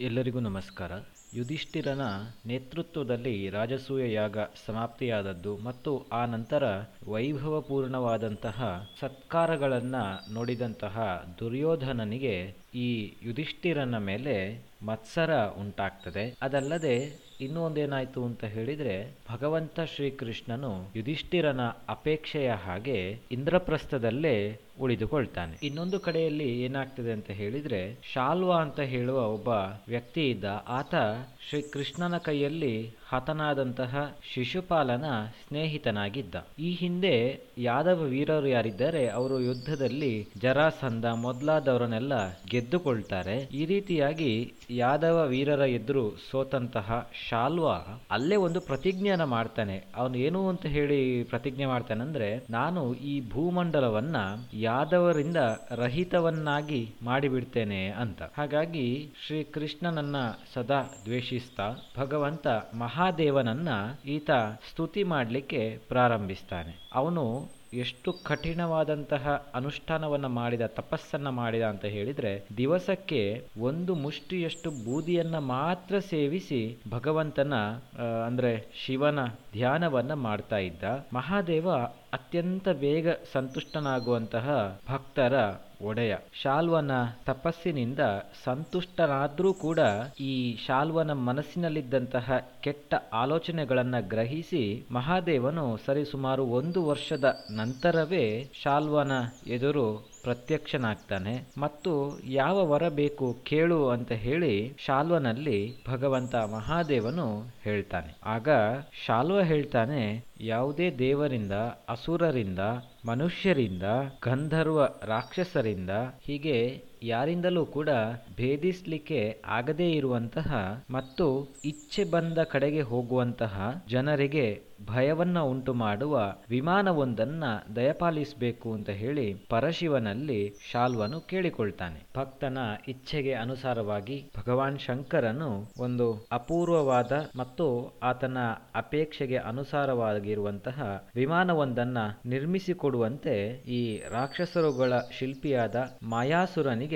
ಎಲ್ಲರಿಗೂ ನಮಸ್ಕಾರ. ಯುಧಿಷ್ಠಿರನ ನೇತೃತ್ವದಲ್ಲಿ ರಾಜಸೂಯ ಯಾಗ ಸಮಾಪ್ತಿಯಾದದ್ದು ಮತ್ತು ಆ ನಂತರ ವೈಭವಪೂರ್ಣವಾದಂತಹ ಸತ್ಕಾರಗಳನ್ನು ನೋಡಿದಂತಹ ದುರ್ಯೋಧನನಿಗೆ ಈ ಯುಧಿಷ್ಠಿರನ ಮೇಲೆ ಮತ್ಸರ ಉಂಟಾಗ್ತದೆ. ಅದಲ್ಲದೆ ಇನ್ನೂ ಒಂದೇನಾಯ್ತು ಅಂತ ಹೇಳಿದ್ರೆ ಭಗವಂತ ಶ್ರೀಕೃಷ್ಣನು ಯುಧಿಷ್ಠಿರನ ಅಪೇಕ್ಷೆಯ ಹಾಗೆ ಇಂದ್ರಪ್ರಸ್ಥದಲ್ಲೇ ಉಳಿದುಕೊಳ್ತಾನೆ. ಇನ್ನೊಂದು ಕಡೆಯಲ್ಲಿ ಏನಾಗ್ತದೆ ಅಂತ ಹೇಳಿದ್ರೆ, ಶಾಲ್ವ ಅಂತ ಹೇಳುವ ಒಬ್ಬ ವ್ಯಕ್ತಿ ಇದ್ದ ಆತ ಶ್ರೀ ಕೃಷ್ಣನ ಕೈಯಲ್ಲಿ ಹತನಾದಂತಹ ಶಿಶುಪಾಲನ ಸ್ನೇಹಿತನಾಗಿದ್ದ. ಈ ಹಿಂದೆ ಯಾದವ ವೀರರು ಯಾರಿದ್ದಾರೆ, ಅವರು ಯುದ್ಧದಲ್ಲಿ ಜರಾಸಂಧ ಮೊದಲಾದವರನ್ನೆಲ್ಲ ಗೆದ್ದುಕೊಳ್ತಾರೆ. ಈ ರೀತಿಯಾಗಿ ಯಾದವ ವೀರರ ಎದುರು ಸೋತಂತಹ ಶಾಲ್ವ ಅಲ್ಲೇ ಒಂದು ಪ್ರತಿಜ್ಞೆಯನ್ನ ಮಾಡ್ತಾನೆ. ಅವನು ಏನು ಅಂತ ಹೇಳಿ ಪ್ರತಿಜ್ಞೆ ಮಾಡ್ತಾನೆ ಅಂದ್ರೆ ನಾನು ಈ ಭೂಮಂಡಲವನ್ನ ಯಾದವರಿಂದ ರಹಿತವನ್ನಾಗಿ ಮಾಡಿಬಿಡ್ತೇನೆ ಅಂತ. ಹಾಗಾಗಿ ಶ್ರೀ ಕೃಷ್ಣನನ್ನ ಸದಾ ದ್ವೇಷಿಸ್ತಾ ಭಗವಂತ ಮಹಾದೇವನನ್ನ ಈತ ಸ್ತುತಿ ಮಾಡಲಿಕ್ಕೆ ಪ್ರಾರಂಭಿಸ್ತಾನೆ. ಅವನು ಎಷ್ಟು ಕಠಿಣವಾದಂತಹ ಅನುಷ್ಠಾನವನ್ನ ಮಾಡಿದ, ತಪಸ್ಸನ್ನ ಮಾಡಿದ ಅಂತ ಹೇಳಿದ್ರೆ, ದಿವಸಕ್ಕೆ ಒಂದು ಮುಷ್ಟಿಯಷ್ಟು ಬೂದಿಯನ್ನ ಮಾತ್ರ ಸೇವಿಸಿ ಭಗವಂತನ ಅಂದ್ರೆ ಶಿವನ ಧ್ಯಾನವನ್ನ ಮಾಡ್ತಾ ಇದ್ದ ಮಹಾದೇವ ಅತ್ಯಂತ ಬೇಗ ಸಂತುಷ್ಟನಾಗುವಂತಹ ಭಕ್ತರ ಒಡೆಯ. ಶಾಲ್ವನ ತಪಸ್ಸಿನಿಂದ ಸಂತುಷ್ಟನಾದ್ರೂ ಕೂಡ ಈ ಶಾಲ್ವನ ಮನಸ್ಸಿನಲ್ಲಿದ್ದಂತಹ ಕೆಟ್ಟ ಆಲೋಚನೆಗಳನ್ನು ಗ್ರಹಿಸಿ ಮಹಾದೇವನು ಸರಿಸುಮಾರು ಒಂದು ವರ್ಷದ ನಂತರವೇ ಶಾಲ್ವನ ಎದುರು ಪ್ರತ್ಯಕ್ಷನಾಗ್ತಾನೆ ಮತ್ತು ಯಾವ ವರ ಬೇಕು ಕೇಳು ಅಂತ ಹೇಳಿ ಶಾಲ್ವನಲ್ಲಿ ಭಗವಂತ ಮಹಾದೇವನು ಹೇಳ್ತಾನೆ. ಆಗ ಶಾಲ್ವ ಹೇಳ್ತಾನೆ, ಯಾವುದೇ ದೇವರಿಂದ, ಅಸುರರಿಂದ, ಮನುಷ್ಯರಿಂದ, ಗಂಧರ್ವ ರಾಕ್ಷಸರಿಂದ ಹೀಗೆ ಯಾರಿಂದಲೂ ಕೂಡ ಭೇದಿಸ್ಲಿಕ್ಕೆ ಆಗದೇ ಇರುವಂತಹ ಮತ್ತು ಇಚ್ಛೆ ಬಂದ ಕಡೆಗೆ ಹೋಗುವಂತಹ ಜನರಿಗೆ ಭಯವನ್ನ ಉಂಟು ಮಾಡುವ ವಿಮಾನವೊಂದನ್ನ ದಯಪಾಲಿಸಬೇಕು ಅಂತ ಹೇಳಿ ಪರಶಿವನಲ್ಲಿ ಶಾಲ್ವನು ಕೇಳಿಕೊಳ್ತಾನೆ. ಭಕ್ತನ ಇಚ್ಛೆಗೆ ಅನುಸಾರವಾಗಿ ಭಗವಾನ್ ಶಂಕರನು ಒಂದು ಅಪೂರ್ವವಾದ ಮತ್ತು ಆತನ ಅಪೇಕ್ಷೆಗೆ ಅನುಸಾರವಾಗಿರುವಂತಹ ವಿಮಾನವೊಂದನ್ನ ನಿರ್ಮಿಸಿಕೊಡುವಂತೆ ಈ ರಾಕ್ಷಸರುಗಳ ಶಿಲ್ಪಿಯಾದ ಮಾಯಾಸುರನಿಗೆ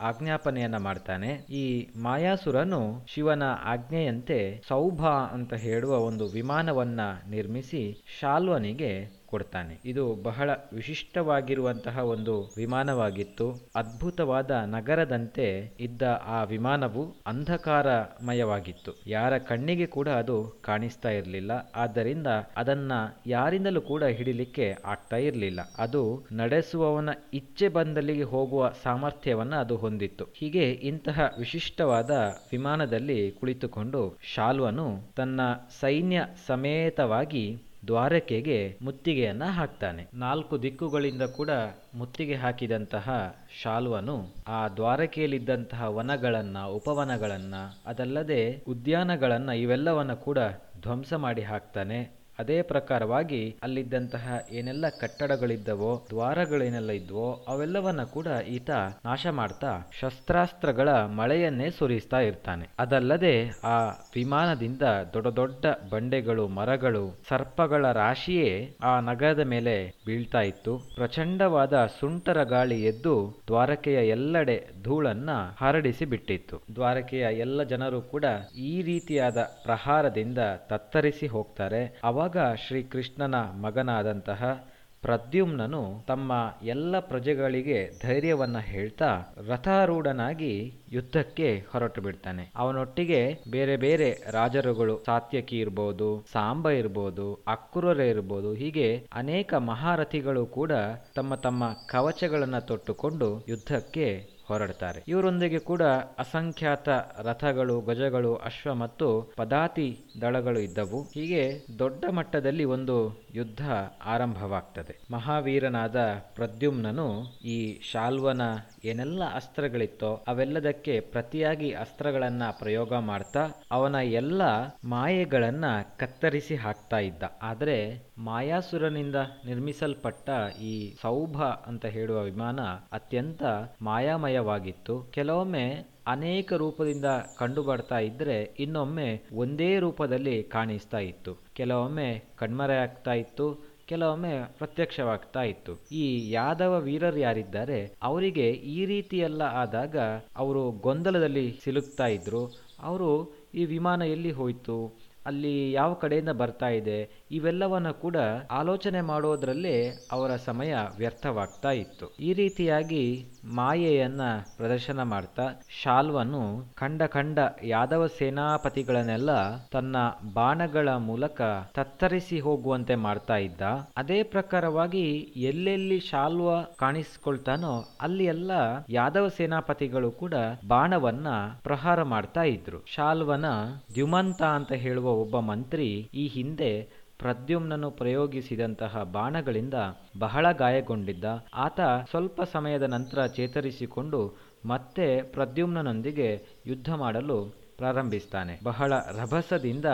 ಆಜ್ಞಾಪನೆಯನ್ನ ಮಾಡ್ತಾನೆ. ಈ ಮಾಯಾಸುರನು ಶಿವನ ಆಜ್ಞೆಯಂತೆ ಸೌಭ ಅಂತ ಹೇಳುವ ಒಂದು ವಿಮಾನವನ್ನ ನಿರ್ಮಿಸಿ ಶಾಲ್ವನಿಗೆ ಕೊಡ್ತಾನೆ. ಇದು ಬಹಳ ವಿಶಿಷ್ಟವಾಗಿರುವಂತಹ ಒಂದು ವಿಮಾನವಾಗಿತ್ತು. ಅದ್ಭುತವಾದ ನಗರದಂತೆ ಇದ್ದ ಆ ವಿಮಾನವು ಅಂಧಕಾರಮಯವಾಗಿತ್ತು. ಯಾರ ಕಣ್ಣಿಗೆ ಕೂಡ ಅದು ಕಾಣಿಸ್ತಾ ಇರಲಿಲ್ಲ. ಆದ್ದರಿಂದ ಅದನ್ನ ಯಾರಿಂದಲೂ ಕೂಡ ಹಿಡಿಲಿಕ್ಕೆ ಆಗ್ತಾ ಇರಲಿಲ್ಲ. ಅದು ನಡೆಸುವವನ ಇಚ್ಛೆ ಬಂದಲ್ಲಿಗೆ ಹೋಗುವ ಸಾಮರ್ಥ್ಯವನ್ನ ಅದು ಹೊಂದಿತ್ತು. ಹೀಗೆ ಇಂತಹ ವಿಶಿಷ್ಟವಾದ ವಿಮಾನದಲ್ಲಿ ಕುಳಿತುಕೊಂಡು ಶಾಲ್ವನು ತನ್ನ ಸೈನ್ಯ ಸಮೇತವಾಗಿ ದ್ವಾರಕೆಗೆ ಮುತ್ತಿಗೆಯನ್ನ ಹಾಕ್ತಾನೆ. ನಾಲ್ಕು ದಿಕ್ಕುಗಳಿಂದ ಕೂಡ ಮುತ್ತಿಗೆ ಹಾಕಿದಂತಹ ಶಾಲ್ವನು ಆ ದ್ವಾರಕೆಯಲ್ಲಿದ್ದಂತಹ ವನಗಳನ್ನ, ಉಪವನಗಳನ್ನ, ಅದಲ್ಲದೆ ಉದ್ಯಾನಗಳನ್ನ ಇವೆಲ್ಲವನ್ನ ಕೂಡ ಧ್ವಂಸ ಮಾಡಿ ಹಾಕ್ತಾನೆ. ಅದೇ ಪ್ರಕಾರವಾಗಿ ಅಲ್ಲಿದ್ದಂತಹ ಏನೆಲ್ಲ ಕಟ್ಟಡಗಳಿದ್ದವೋ, ದ್ವಾರಗಳೇನೆಲ್ಲ ಇದ್ವೋ, ಅವೆಲ್ಲವನ್ನ ಕೂಡ ಈತ ನಾಶ ಮಾಡ್ತಾ ಶಸ್ತ್ರಾಸ್ತ್ರಗಳ ಮಳೆಯನ್ನೇ ಸುರಿಸ್ತಾ ಇರ್ತಾನೆ. ಅದಲ್ಲದೆ ಆ ವಿಮಾನದಿಂದ ದೊಡ್ಡ ದೊಡ್ಡ ಬಂಡೆಗಳು, ಮರಗಳು, ಸರ್ಪಗಳ ರಾಶಿಯೇ ಆ ನಗರದ ಮೇಲೆ ಬೀಳ್ತಾ ಇತ್ತು. ಪ್ರಚಂಡವಾದ ಸುಂಟರ ಗಾಳಿ ಎದ್ದು ದ್ವಾರಕೆಯ ಎಲ್ಲೆಡೆ ಧೂಳನ್ನ ಹರಡಿಸಿ ಬಿಟ್ಟಿತ್ತು. ದ್ವಾರಕೆಯ ಎಲ್ಲ ಜನರು ಕೂಡ ಈ ರೀತಿಯಾದ ಪ್ರಹಾರದಿಂದ ತತ್ತರಿಸಿ ಹೋಗ್ತಾರೆ. ಅವಾಗ ಶ್ರೀಕೃಷ್ಣನ ಮಗನಾದಂತಹ ಪ್ರದ್ಯುಮ್ನನು ತಮ್ಮ ಎಲ್ಲ ಪ್ರಜೆಗಳಿಗೆ ಧೈರ್ಯವನ್ನ ಹೇಳ್ತಾ ರಥಾರೂಢನಾಗಿ ಯುದ್ಧಕ್ಕೆ ಹೊರಟು ಬಿಡ್ತಾನೆ. ಅವನೊಟ್ಟಿಗೆ ಬೇರೆ ಬೇರೆ ರಾಜರುಗಳು ಸಾತ್ಯಕಿ ಇರ್ಬೋದು, ಸಾಂಬ ಇರ್ಬೋದು ಅಕ್ರೂರ ಇರ್ಬೋದು, ಹೀಗೆ ಅನೇಕ ಮಹಾರಥಿಗಳು ಕೂಡ ತಮ್ಮ ತಮ್ಮ ಕವಚಗಳನ್ನು ತೊಟ್ಟುಕೊಂಡು ಯುದ್ಧಕ್ಕೆ ಹೊರಡ್ತಾರೆ ಇವರೊಂದಿಗೆ ಕೂಡ ಅಸಂಖ್ಯಾತ ರಥಗಳು ಗಜಗಳು ಅಶ್ವ ಮತ್ತು ಪದಾತಿ ದಳಗಳು ಇದ್ದವು. ಹೀಗೆ ದೊಡ್ಡ ಮಟ್ಟದಲ್ಲಿ ಒಂದು ಯುದ್ಧ ಆರಂಭವಾಗ್ತದೆ. ಮಹಾವೀರನಾದ ಪ್ರದ್ಯುಮ್ನನು ಈ ಶಾಲ್ವನ ಏನೆಲ್ಲ ಅಸ್ತ್ರಗಳಿತ್ತೋ ಅವೆಲ್ಲದಕ್ಕೆ ಪ್ರತಿಯಾಗಿ ಅಸ್ತ್ರಗಳನ್ನ ಪ್ರಯೋಗ ಮಾಡ್ತಾ ಅವನ ಎಲ್ಲ ಮಾಯೆಗಳನ್ನ ಕತ್ತರಿಸಿ ಹಾಕ್ತಾ ಇದ್ದ. ಆದರೆ ಮಾಯಾಸುರನಿಂದ ನಿರ್ಮಿಸಲ್ಪಟ್ಟ ಈ ಸೌಭ ಅಂತ ಹೇಳುವ ವಿಮಾನ ಅತ್ಯಂತ ಮಾಯಾಮಯವಾಗಿತ್ತು. ಕೆಲವೊಮ್ಮೆ ಅನೇಕ ರೂಪದಿಂದ ಕಂಡು ಬರ್ತಾ ಇದ್ರೆ ಇನ್ನೊಮ್ಮೆ ಒಂದೇ ರೂಪದಲ್ಲಿ ಕಾಣಿಸ್ತಾ ಇತ್ತು. ಕೆಲವೊಮ್ಮೆ ಕಣ್ಮರೆಯಾಗ್ತಾ ಇತ್ತು, ಕೆಲವೊಮ್ಮೆ ಪ್ರತ್ಯಕ್ಷವಾಗ್ತಾ ಇತ್ತು. ಈ ಯಾದವ ವೀರರು ಯಾರಿದ್ದಾರೆ, ಅವರಿಗೆ ಈ ರೀತಿಯೆಲ್ಲ ಆದಾಗ ಅವರು ಗೊಂದಲದಲ್ಲಿ ಸಿಲುಕ್ತಾ ಇದ್ರು. ಅವರು ಈ ವಿಮಾನ ಎಲ್ಲಿ ಹೋಯಿತು, ಅಲ್ಲಿ ಯಾವ ಕಡೆಯಿಂದ ಬರ್ತಾ ಇದೆ ಇವೆಲ್ಲವನ್ನ ಕೂಡ ಆಲೋಚನೆ ಮಾಡೋದ್ರಲ್ಲೇ ಅವರ ಸಮಯ ವ್ಯರ್ಥವಾಗ್ತಾ ಇತ್ತು. ಈ ರೀತಿಯಾಗಿ ಮಾಯೆಯನ್ನ ಪ್ರದರ್ಶನ ಮಾಡ್ತಾ ಶಾಲ್ವನು ಕಂಡ ಕಂಡ ಯಾದವ ಸೇನಾಪತಿಗಳನ್ನೆಲ್ಲ ತನ್ನ ಬಾಣಗಳ ಮೂಲಕ ತತ್ತರಿಸಿ ಹೋಗುವಂತೆ ಮಾಡ್ತಾ ಇದ್ದ. ಅದೇ ಪ್ರಕಾರವಾಗಿ ಎಲ್ಲೆಲ್ಲಿ ಶಾಲ್ವ ಕಾಣಿಸ್ಕೊಳ್ತಾನೋ ಅಲ್ಲಿ ಎಲ್ಲ ಯಾದವ ಸೇನಾಪತಿಗಳು ಕೂಡ ಬಾಣವನ್ನ ಪ್ರಹಾರ ಮಾಡ್ತಾ ಇದ್ರು. ಶಾಲ್ವನ ದ್ಯುಮಂತ ಅಂತ ಹೇಳುವ ಒಬ್ಬ ಮಂತ್ರಿ ಈ ಹಿಂದೆ ಪ್ರದ್ಯುಮ್ನನು ಪ್ರಯೋಗಿಸಿದಂತಹ ಬಾಣಗಳಿಂದ ಬಹಳ ಗಾಯಗೊಂಡಿದ್ದ. ಆತ ಸ್ವಲ್ಪ ಸಮಯದ ನಂತರ ಚೇತರಿಸಿಕೊಂಡು ಮತ್ತೆ ಪ್ರದ್ಯುಮ್ನನೊಂದಿಗೆ ಯುದ್ಧ ಮಾಡಲು ಪ್ರಾರಂಭಿಸ್ತಾನೆ. ಬಹಳ ರಭಸದಿಂದ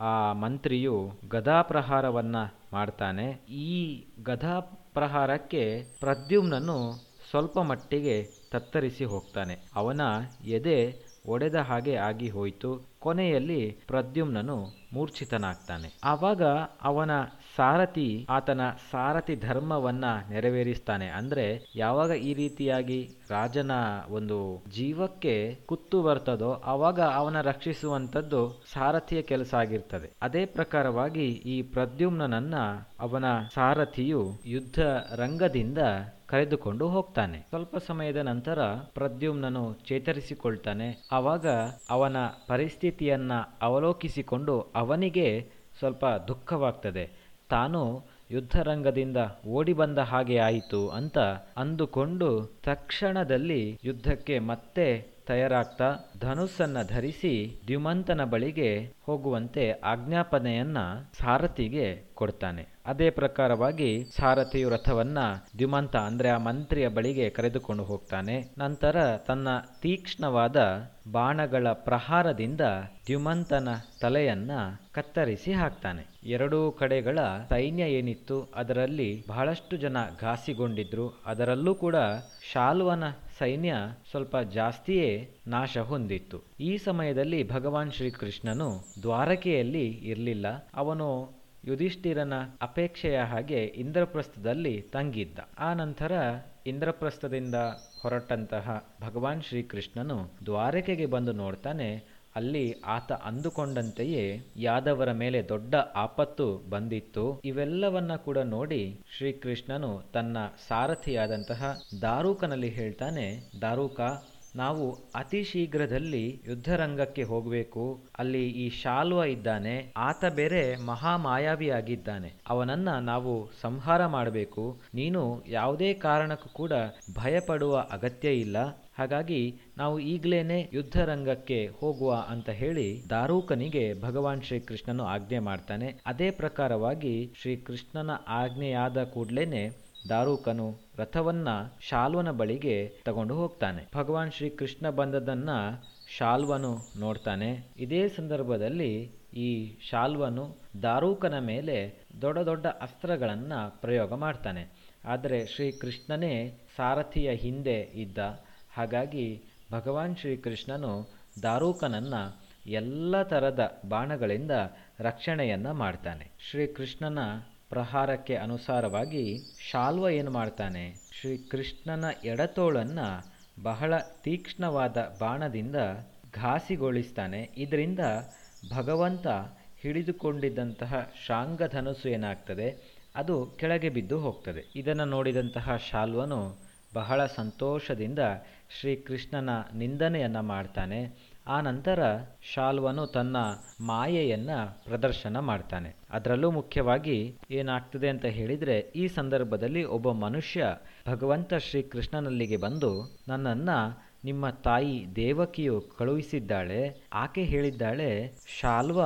ಆ ಮಂತ್ರಿಯು ಗದಾ ಪ್ರಹಾರವನ್ನ ಮಾಡ್ತಾನೆ. ಈ ಗದಾ ಪ್ರಹಾರಕ್ಕೆ ಪ್ರದ್ಯುಮ್ನನು ಸ್ವಲ್ಪ ಮಟ್ಟಿಗೆ ತತ್ತರಿಸಿ ಹೋಗ್ತಾನೆ. ಅವನ ಎದೆ ಒಡೆದ ಹಾಗೆ ಆಗಿ ಹೋಯಿತು. ಕೊನೆಯಲ್ಲಿ ಪ್ರದ್ಯುಮ್ನನು ಮೂರ್ಛಿತನಾಗ್ತಾನೆ. ಆವಾಗ ಅವನ ಸಾರಥಿ ಆತನ ಸಾರಥಿ ಧರ್ಮವನ್ನ ನೆರವೇರಿಸ್ತಾನೆ. ಅಂದ್ರೆ ಯಾವಾಗ ಈ ರೀತಿಯಾಗಿ ರಾಜನ ಒಂದು ಜೀವಕ್ಕೆ ಕುತ್ತು ಬರ್ತದೋ ಆವಾಗ ಅವನ ರಕ್ಷಿಸುವಂತದ್ದು ಸಾರಥಿಯ ಕೆಲಸ ಆಗಿರ್ತದೆ. ಅದೇ ಪ್ರಕಾರವಾಗಿ ಈ ಪ್ರದ್ಯುಮ್ನನ್ನ ಅವನ ಸಾರಥಿಯು ಯುದ್ಧ ರಂಗದಿಂದ ಕರೆದುಕೊಂಡು ಹೋಗ್ತಾನೆ. ಸ್ವಲ್ಪ ಸಮಯದ ನಂತರ ಪ್ರದ್ಯುಮ್ನನು ಚೇತರಿಸಿಕೊಳ್ತಾನೆ. ಆವಾಗ ಅವನ ಪರಿಸ್ಥಿತಿಯನ್ನ ಅವಲೋಕಿಸಿಕೊಂಡು ಅವನಿಗೆ ಸ್ವಲ್ಪ ದುಃಖವಾಗ್ತದೆ. ತಾನು ಯುದ್ಧರಂಗದಿಂದ ಓಡಿ ಬಂದ ಹಾಗೆ ಆಯಿತು ಅಂತ ಅಂದುಕೊಂಡು ತಕ್ಷಣದಲ್ಲಿ ಯುದ್ಧಕ್ಕೆ ಮತ್ತೆ ತಯಾರಾಗ್ತಾ ಧನುಸ್ಸನ್ನ ಧರಿಸಿ ದ್ಯುಮಂತನ ಬಳಿಗೆ ಹೋಗುವಂತೆ ಆಜ್ಞಾಪನೆಯನ್ನ ಸಾರಥಿಗೆ ಕೊಡ್ತಾನೆ. ಅದೇ ಪ್ರಕಾರವಾಗಿ ಸಾರಥಿಯು ರಥವನ್ನ ದ್ಯುಮಂತ ಅಂದ್ರೆ ಆ ಮಂತ್ರಿಯ ಬಳಿಗೆ ಕರೆದುಕೊಂಡು ಹೋಗ್ತಾನೆ. ನಂತರ ತನ್ನ ತೀಕ್ಷ್ಣವಾದ ಬಾಣಗಳ ಪ್ರಹಾರದಿಂದ ದ್ಯುಮಂತನ ತಲೆಯನ್ನ ಕತ್ತರಿಸಿ ಹಾಕ್ತಾನೆ. ಎರಡೂ ಕಡೆಗಳ ಸೈನ್ಯ ಏನಿತ್ತು, ಅದರಲ್ಲಿ ಬಹಳಷ್ಟು ಜನ ಘಾಸಿಗೊಂಡಿದ್ರು. ಅದರಲ್ಲೂ ಕೂಡ ಶಾಲ್ವನ ಸೈನ್ಯ ಸ್ವಲ್ಪ ಜಾಸ್ತಿಯೇ ನಾಶ ಹೊಂದಿತ್ತು. ಈ ಸಮಯದಲ್ಲಿ ಭಗವಾನ್ ಶ್ರೀಕೃಷ್ಣನು ದ್ವಾರಕೆಯಲ್ಲಿ ಇರಲಿಲ್ಲ. ಅವನು ಯುಧಿಷ್ಠಿರನ ಅಪೇಕ್ಷೆಯ ಹಾಗೆ ಇಂದ್ರಪ್ರಸ್ಥದಲ್ಲಿ ತಂಗಿದ್ದ. ಆ ನಂತರ ಇಂದ್ರಪ್ರಸ್ಥದಿಂದ ಹೊರಟಂತಹ ಭಗವಾನ್ ಶ್ರೀಕೃಷ್ಣನು ದ್ವಾರಕೆಗೆ ಬಂದು ನೋಡ್ತಾನೆ, ಅಲ್ಲಿ ಆತ ಅಂದುಕೊಂಡಂತೆಯೇ ಯಾದವರ ಮೇಲೆ ದೊಡ್ಡ ಆಪತ್ತು ಬಂದಿತ್ತು. ಇವೆಲ್ಲವನ್ನ ಕೂಡ ನೋಡಿ ಶ್ರೀಕೃಷ್ಣನು ತನ್ನ ಸಾರಥಿಯಾದಂತಹ ದಾರೂಕನಲ್ಲಿ ಹೇಳ್ತಾನೆ, ದಾರೂಕ ನಾವು ಅತಿ ಶೀಘ್ರದಲ್ಲಿ ಯುದ್ಧರಂಗಕ್ಕೆ ಹೋಗಬೇಕು. ಅಲ್ಲಿ ಈ ಶಾಲ್ವ ಇದ್ದಾನೆ. ಆತ ಬೇರೆ ಮಹಾಮಾಯಾವಿಯಾಗಿದ್ದಾನೆ. ಅವನನ್ನ ನಾವು ಸಂಹಾರ ಮಾಡಬೇಕು. ನೀನು ಯಾವುದೇ ಕಾರಣಕ್ಕೂ ಕೂಡ ಭಯಪಡುವ ಅಗತ್ಯ ಇಲ್ಲ. ಹಾಗಾಗಿ ನಾವು ಈಗಲೇನೆ ಯುದ್ಧರಂಗಕ್ಕೆ ಹೋಗುವ ಅಂತ ಹೇಳಿ ದಾರೂಕನಿಗೆ ಭಗವಾನ್ ಶ್ರೀಕೃಷ್ಣನು ಆಜ್ಞೆ ಮಾಡ್ತಾನೆ. ಅದೇ ಪ್ರಕಾರವಾಗಿ ಶ್ರೀಕೃಷ್ಣನ ಆಜ್ಞೆಯಾದ ಕೂಡ್ಲೇನೆ ದಾರೂಕನು ರಥವನ್ನ ಶಾಲ್ವನ ಬಳಿಗೆ ತಗೊಂಡು ಹೋಗ್ತಾನೆ. ಭಗವಾನ್ ಶ್ರೀ ಕೃಷ್ಣ ಬಂದದನ್ನ ಶಾಲ್ವನು ನೋಡ್ತಾನೆ. ಇದೇ ಸಂದರ್ಭದಲ್ಲಿ ಈ ಶಾಲ್ವನು ದಾರೂಕನ ಮೇಲೆ ದೊಡ್ಡ ದೊಡ್ಡ ಅಸ್ತ್ರಗಳನ್ನ ಪ್ರಯೋಗ ಮಾಡ್ತಾನೆ. ಆದರೆ ಶ್ರೀಕೃಷ್ಣನೇ ಸಾರಥಿಯ ಹಿಂದೆ ಇದ್ದ. ಹಾಗಾಗಿ ಭಗವಾನ್ ಶ್ರೀಕೃಷ್ಣನು ದಾರೂಕನನ್ನ ಎಲ್ಲ ಥರದ ಬಾಣಗಳಿಂದ ರಕ್ಷಣೆಯನ್ನ ಮಾಡ್ತಾನೆ. ಶ್ರೀಕೃಷ್ಣನ ಪ್ರಹಾರಕ್ಕೆ ಅನುಸಾರವಾಗಿ ಶಾಲ್ವ ಏನು ಮಾಡ್ತಾನೆ? ಶ್ರೀಕೃಷ್ಣನ ಎಡತೋಳನ್ನು ಬಹಳ ತೀಕ್ಷ್ಣವಾದ ಬಾಣದಿಂದ ಘಾಸಿಗೊಳಿಸ್ತಾನೆ. ಇದರಿಂದ ಭಗವಂತ ಹಿಡಿದುಕೊಂಡಿದ್ದಂತಹ ಶಾಂಗಧನುಸು ಏನಾಗ್ತದೆ? ಅದು ಕೆಳಗೆ ಬಿದ್ದು ಹೋಗ್ತದೆ. ಇದನ್ನು ನೋಡಿದಂತಹ ಶಾಲ್ವನು ಬಹಳ ಸಂತೋಷದಿಂದ ಶ್ರೀಕೃಷ್ಣನ ನಿಂದನೆಯನ್ನು ಮಾಡ್ತಾನೆ. ಆ ನಂತರ ಶಾಲ್ವನು ತನ್ನ ಮಾಯೆಯನ್ನ ಪ್ರದರ್ಶನ ಮಾಡ್ತಾನೆ. ಅದರಲ್ಲೂ ಮುಖ್ಯವಾಗಿ ಏನಾಗ್ತದೆ ಅಂತ ಹೇಳಿದ್ರೆ ಈ ಸಂದರ್ಭದಲ್ಲಿ ಒಬ್ಬ ಮನುಷ್ಯ ಭಗವಂತ ಶ್ರೀಕೃಷ್ಣನಲ್ಲಿಗೆ ಬಂದು ನನ್ನನ್ನ ನಿಮ್ಮ ತಾಯಿ ದೇವಕಿಯು ಕಳುಹಿಸಿದ್ದಾಳೆ, ಆಕೆ ಹೇಳಿದ್ದಾಳೆ, ಶಾಲ್ವ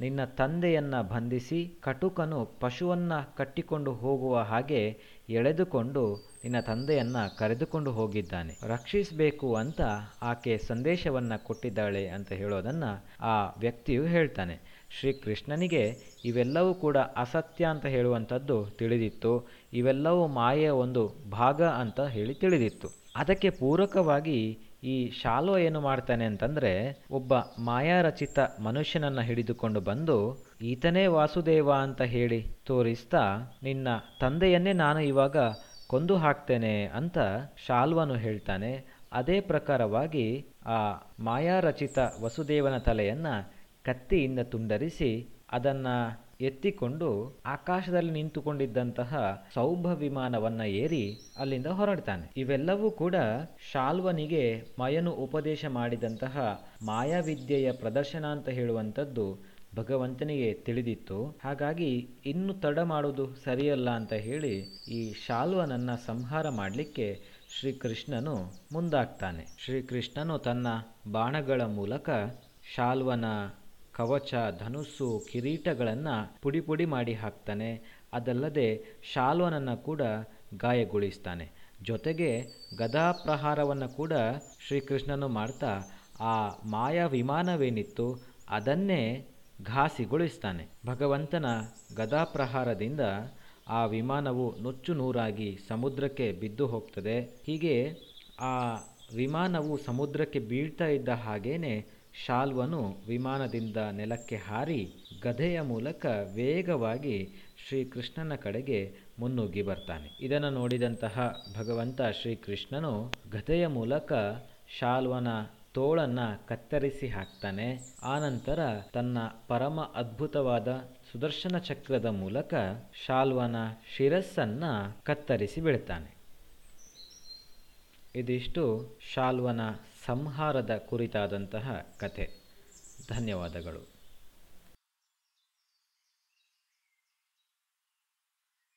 ನಿನ್ನ ತಂದೆಯನ್ನ ಬಂಧಿಸಿ ಕಟುಕನು ಪಶುವನ್ನ ಕಟ್ಟಿಕೊಂಡು ಹೋಗುವ ಹಾಗೆ ಎಳೆದುಕೊಂಡು ನಿನ್ನ ತಂದೆಯನ್ನ ಕರೆದುಕೊಂಡು ಹೋಗಿದ್ದಾನೆ. ರಕ್ಷಿಸಬೇಕು ಅಂತ ಆಕೆ ಸಂದೇಶವನ್ನ ಕೊಟ್ಟಿದ್ದಾಳೆ ಅಂತ ಹೇಳೋದನ್ನ ಆ ವ್ಯಕ್ತಿಯು ಹೇಳ್ತಾನೆ. ಶ್ರೀಕೃಷ್ಣನಿಗೆ ಇವೆಲ್ಲವೂ ಕೂಡ ಅಸತ್ಯ ಅಂತ ಹೇಳುವಂಥದ್ದು ತಿಳಿದಿತ್ತು. ಇವೆಲ್ಲವೂ ಮಾಯೆಯ ಒಂದು ಭಾಗ ಅಂತ ಹೇಳಿ ತಿಳಿದಿತ್ತು. ಅದಕ್ಕೆ ಪೂರಕವಾಗಿ ಈ ಶಾಲು ಏನು ಮಾಡ್ತಾನೆ ಅಂತಂದ್ರೆ ಒಬ್ಬ ಮಾಯಾರಚಿತ ಮನುಷ್ಯನನ್ನ ಹಿಡಿದುಕೊಂಡು ಬಂದು, ಈತನೇ ವಾಸುದೇವ ಅಂತ ಹೇಳಿ ತೋರಿಸ್ತಾ ನಿನ್ನ ತಂದೆಯನ್ನೇ ನಾನು ಇವಾಗ ಕೊಂದು ಹಾಕ್ತೇನೆ ಅಂತ ಶಾಲ್ವನು ಹೇಳ್ತಾನೆ. ಅದೇ ಪ್ರಕಾರವಾಗಿ ಆ ಮಾಯಾರಚಿತ ವಸುದೇವನ ತಲೆಯನ್ನು ಕತ್ತಿಯಿಂದ ತುಂಡರಿಸಿ ಅದನ್ನ ಎತ್ತಿಕೊಂಡು ಆಕಾಶದಲ್ಲಿ ನಿಂತುಕೊಂಡಿದ್ದಂತಹ ಸೌಭ ವಿಮಾನವನ್ನ ಏರಿ ಅಲ್ಲಿಂದ ಹೊರಡ್ತಾನೆ. ಇವೆಲ್ಲವೂ ಕೂಡ ಶಾಲ್ವನಿಗೆ ಮಯನು ಉಪದೇಶ ಮಾಡಿದಂತಹ ಮಾಯಾವಿದ್ಯೆಯ ಪ್ರದರ್ಶನ ಅಂತ ಹೇಳುವಂಥದ್ದು ಭಗವಂತನಿಗೆ ತಿಳಿದಿತ್ತು. ಹಾಗಾಗಿ ಇನ್ನು ತಡ ಮಾಡೋದು ಸರಿಯಲ್ಲ ಅಂತ ಹೇಳಿ ಈ ಶಾಲ್ವನನ್ನ ಸಂಹಾರ ಮಾಡಲಿಕ್ಕೆ ಶ್ರೀಕೃಷ್ಣನು ಮುಂದಾಗ್ತಾನೆ. ಶ್ರೀಕೃಷ್ಣನು ತನ್ನ ಬಾಣಗಳ ಮೂಲಕ ಶಾಲ್ವನ ಕವಚ, ಧನುಸ್ಸು, ಕಿರೀಟಗಳನ್ನು ಪುಡಿ ಪುಡಿ ಮಾಡಿ ಹಾಕ್ತಾನೆ. ಅದಲ್ಲದೆ ಶಾಲ್ವನನ್ನು ಕೂಡ ಗಾಯಗೊಳಿಸ್ತಾನೆ. ಜೊತೆಗೆ ಗದಾ ಪ್ರಹಾರವನ್ನು ಕೂಡ ಶ್ರೀಕೃಷ್ಣನು ಮಾಡ್ತಾ ಆ ಮಾಯಾ ವಿಮಾನವೇನಿತ್ತು ಅದನ್ನೇ ಘಾಸಿಗೊಳಿಸ್ತಾನೆ. ಭಗವಂತನ ಗದಾಪ್ರಹಾರದಿಂದ ಆ ವಿಮಾನವು ನುಚ್ಚು ನೂರಾಗಿ ಸಮುದ್ರಕ್ಕೆ ಬಿದ್ದು ಹೋಗ್ತದೆ. ಹೀಗೆ ಆ ವಿಮಾನವು ಸಮುದ್ರಕ್ಕೆ ಬೀಳ್ತಾ ಇದ್ದ ಹಾಗೇನೆ ಶಾಲ್ವನು ವಿಮಾನದಿಂದ ನೆಲಕ್ಕೆ ಹಾರಿ ಗದೆಯ ಮೂಲಕ ವೇಗವಾಗಿ ಶ್ರೀಕೃಷ್ಣನ ಕಡೆಗೆ ಮುನ್ನುಗ್ಗಿ ಬರ್ತಾನೆ. ಇದನ್ನು ನೋಡಿದಂತಹ ಭಗವಂತ ಶ್ರೀಕೃಷ್ಣನು ಗದೆಯ ಮೂಲಕ ಶಾಲ್ವನ ತೋಳನ್ನ ಕತ್ತರಿಸಿ ಹಾಕ್ತಾನೆ. ಆನಂತರ ತನ್ನ ಪರಮ ಅದ್ಭುತವಾದ ಸುದರ್ಶನ ಚಕ್ರದ ಮೂಲಕ ಶಾಲ್ವನ ಶಿರಸ್ಸನ್ನ ಕತ್ತರಿಸಿ ಬಿಡ್ತಾನೆ ಇದಿಷ್ಟು ಶಾಲ್ವನ ಸಂಹಾರದ ಕುರಿತಾದಂತಹ ಕಥೆ. ಧನ್ಯವಾದಗಳು.